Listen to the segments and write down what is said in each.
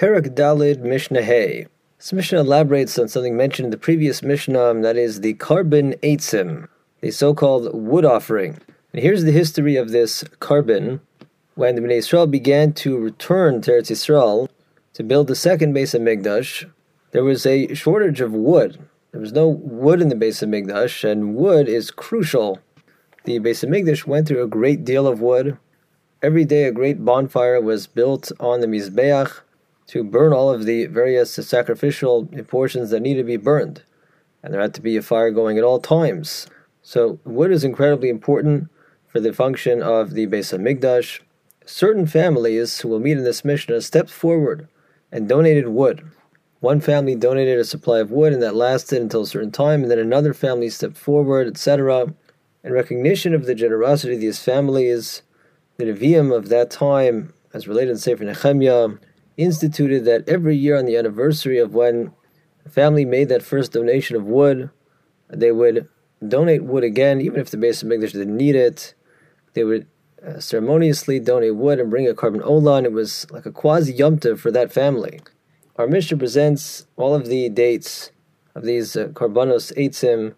Perak Dalid Mishnah. This Mishnah elaborates on something mentioned in the previous Mishnah, that is the korban eitzim, the so-called wood offering. And here's the history of this korban. When the Bnei Israel began to return to Eretz Yisrael to build the second Beis Hamikdash, there was a shortage of wood. There was no wood in the Beis Hamikdash, and wood is crucial. The Beis Hamikdash went through a great deal of wood. Every day, a great bonfire was built on the Mizbeach to burn all of the various sacrificial portions that need to be burned. And there had to be a fire going at all times. So wood is incredibly important for the function of the Beis Hamikdash. Certain families who will meet in this Mishnah stepped forward and donated wood. One family donated a supply of wood and that lasted until a certain time, and then another family stepped forward, etc. In recognition of the generosity of these families, the Nevi'im of that time, as related in Sefer Nehemiah, instituted that every year on the anniversary of when a family made that first donation of wood, they would donate wood again, even if the Beis Hamikdash didn't need it. They would uh, ceremoniously donate wood and bring a korban ola, and it was like a quasi yomtiv for that family. Our Mishnah presents all of the dates of these uh, eitzim,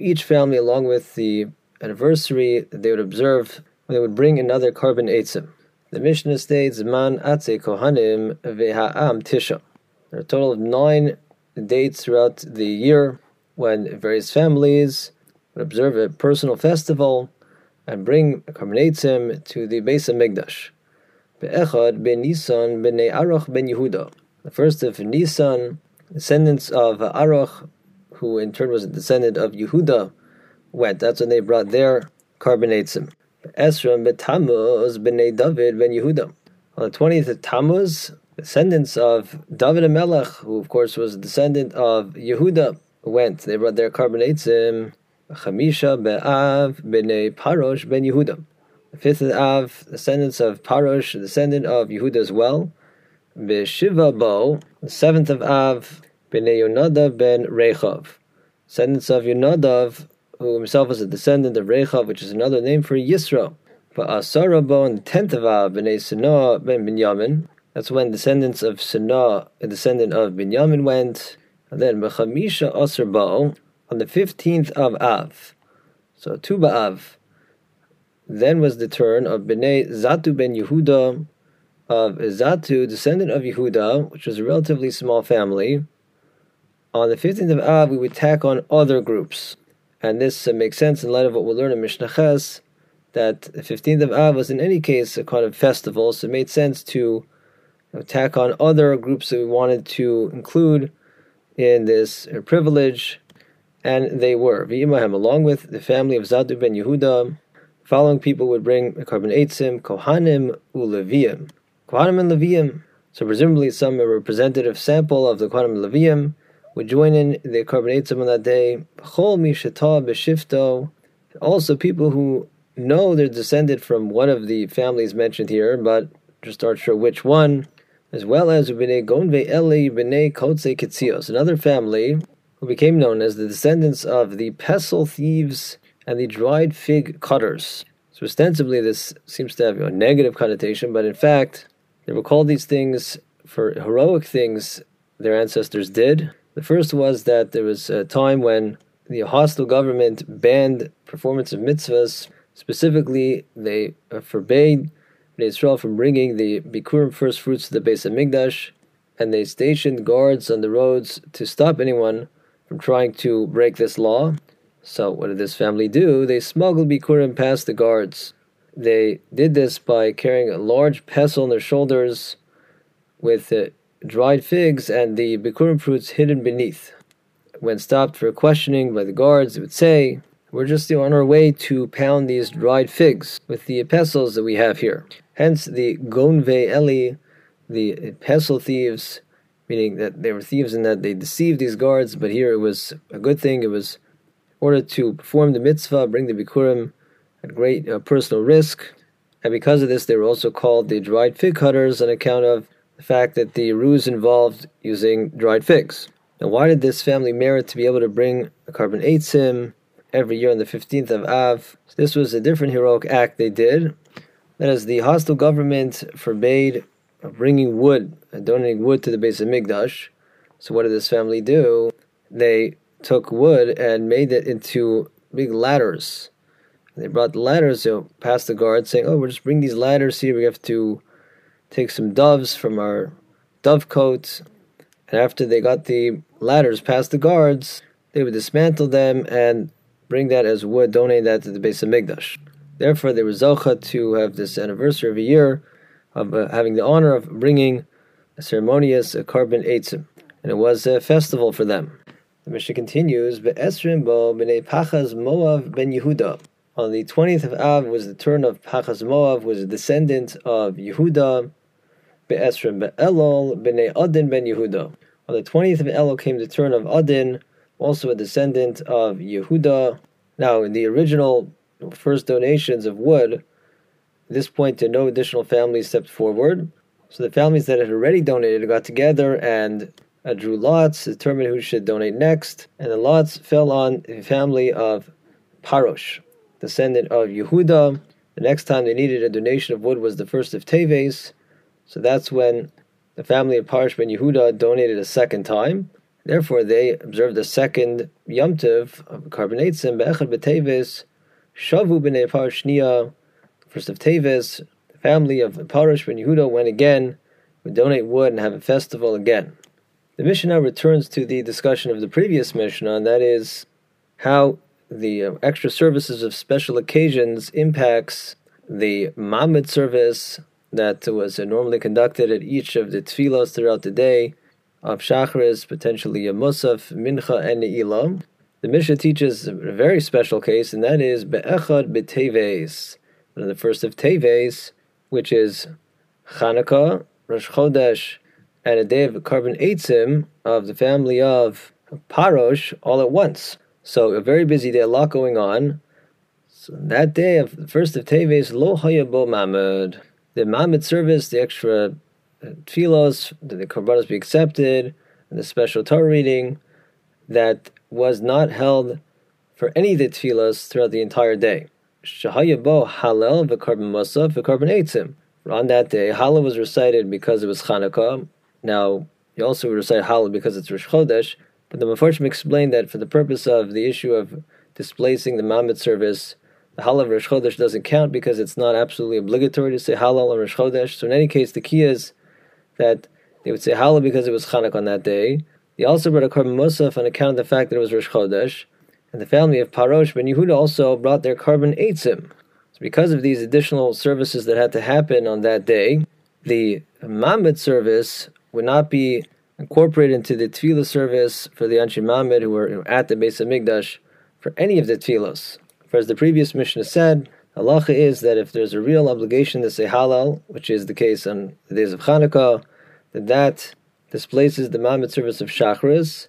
each family along with the anniversary that they would observe they would bring another korban eitzim. The Mishnah states, Man Atze Kohanim Veha'am Tisha. There are a total of nine dates throughout the year when various families would observe a personal festival and bring korban eitzim to the Beis Hamikdash. Be'echad ben Nisan ben Aroch ben Yehuda. The first of Nisan, descendants of Aroch, who in turn was a descendant of Yehuda, went. That's when they brought their korban eitzim. Esra ben Tammuz b'nei David ben Yehuda. On the 20th of Tammuz, descendants of David and Melech, who of course was a descendant of Yehuda, went. They brought their korban eitzim Chamisha be'av b'nei Parosh ben Yehuda. The fifth of Av, descendants of Parosh, descendant of Yehuda as well. Be'shiva bo, the seventh of Av, b'nei Yonadav ben Rechav. Descendants of Yonadav, who himself was a descendant of Rechav, which is another name for Yisro. But Asarabo on the tenth of Av, Bnei Sinah ben Binyamin. That's when descendants of Sinah, a descendant of Binyamin, went. And then Bechamisha Asarbo on the fifteenth of Av. So Tu Av. Then was the turn of Bnei Zatu ben Yehuda, of Zatu, descendant of Yehuda, which was a relatively small family. On the 15th of Av, we would tack on other groups. And this uh, makes sense in light of what we'll learn in Mishnah Ches, that the 15th of Av was in any case a kind of festival, so it made sense to know, tack on other groups that we wanted to include in this uh, privilege, and they were. V'imahem, along with the family of Zadu ben Yehuda, following people would bring the korban eitzim, Kohanim, Uleviim. Kohanim and Leviim. So presumably some representative sample of the Kohanim and Leviim, would join in the korban eitzim on that day. Also, people who know they're descended from one of the families mentioned here, but just aren't sure which one, as well as Bnei Gonve Eli Bnei Kotze Ketzios, another family who became known as the descendants of the pestle thieves and the dried fig cutters. So ostensibly, this seems to have a negative connotation, but in fact, they were called these things for heroic things their ancestors did, the first was that there was a time when the hostile government banned performance of mitzvahs. Specifically, they uh, forbade Israel from bringing the Bikurim first fruits to the Beis Hamikdash, and they stationed guards on the roads to stop anyone from trying to break this law. So, what did this family do? They smuggled Bikurim past the guards. They did this by carrying a large pestle on their shoulders with uh, dried figs and the bikurim fruits hidden beneath. When stopped for questioning by the guards, it would say, We're just on our way to pound these dried figs with the pestles that we have here. Hence the Gonve Eli, the pestle thieves, meaning that they were thieves in that they deceived these guards, but here it was a good thing. It was in order to perform the mitzvah, bring the bikurim at great uh, personal risk. And because of this, they were also called the dried fig cutters on account of the fact that the ruse involved using dried figs. Now, why did this family merit to be able to bring a korban eitzim every year on the 15th of Av? So this was a different heroic act they did. That is, the hostile government forbade bringing wood and donating wood to the Beis Hamikdash. So what did this family do? They took wood and made it into big ladders. They brought the ladders so past the guards, saying, "Oh, we'll just bring these ladders here. We have to take some doves from our dove coats." And after they got the ladders past the guards, they would dismantle them and bring that as wood, donate that to the Beis Hamikdash. Therefore, they were zocha to have this anniversary of a year of uh, having the honor of bringing a ceremonious a korban eitzim, and it was a festival for them. The Mishnah continues, "Be'esrim bo b'nei Pachas Moav ben Yehuda." On the twentieth of Av was the turn of Pachas Moav, was a descendant of Yehuda. Be'esrim be'elol b'nei Adin ben Yehuda. On the twentieth of Elul came the turn of Adin, also a descendant of Yehuda. Now, in the original first donations of wood, at this point, to no additional families stepped forward. So the families that had already donated got together and drew lots, determined who should donate next, and the lots fell on the family of Parosh, descendant of Yehuda. The next time they needed a donation of wood was the first of Teves, so that's when the family of Parosh ben Yehuda donated a second time. Therefore, they observed the second Yom Tiv of korban eitzim Be'echad B'Teves Shavu B'nei Parashnia, first of Teves, the family of Parash ben Yehuda went again, would donate wood and have a festival again. The Mishnah returns to the discussion of the previous Mishnah, and that is how the uh, extra services of special occasions impacts the Ma'amad service that was normally conducted at each of the tefillos throughout the day, of Shachris, potentially a Musaf, Mincha, and Ne'ilah. The Mishnah teaches a very special case, and that is Be'echad B'Teves, the first of Teves, which is Chanukah, Rosh Chodesh, and a day of korban eitzim of the family of Parosh all at once. So a very busy day, a lot going on. So that day of the first of Teves, Lo Hayabo Ma'amad, the Ma'amad service, the extra uh, tefillos, that the korbanos be accepted, and the special Torah reading that was not held for any of the tefillos throughout the entire day. Shahayabo Halel v'Korban Musaf v'Korban Eitzim. On that day, Hallel was recited because it was Chanukah. Now, you also recite Hallel because it's Rosh Chodesh, but the Mefarshim explained that for the purpose of the issue of displacing the Ma'amad service, the Hallel of Rosh Chodesh doesn't count because it's not absolutely obligatory to say Hallel on Rosh Chodesh. So in any case, the key is that they would say Hallel because it was Chanukah on that day. They also brought a Korban Musaf on account of the fact that it was Rosh Chodesh, and the family of Parosh ben Yehuda also brought their korban eitzim. So because of these additional services that had to happen on that day, the Ma'amad service would not be incorporated into the Tefillah service for the Anshi Ma'amad who were at the Beis Hamikdash for any of the Tefillos. For as the previous Mishnah said, halacha is that if there's a real obligation to say Hallel, which is the case on the days of Hanukkah, then that displaces the Ma'amad service of Shachris.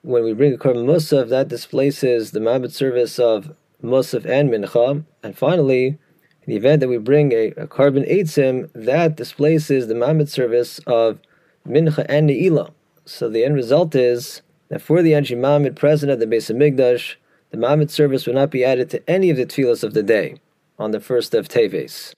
When we bring a Korban Musaf, that displaces the Ma'amad service of Musaf and Mincha. And finally, in the event that we bring a, a korban Eitzim, that displaces the Ma'amad service of Mincha and Ne'ilah. So the end result is that for the Anshi Ma'amad present at the Beis Hamikdash, the Ma'amad service will not be added to any of the tefillas of the day on the first of Teves.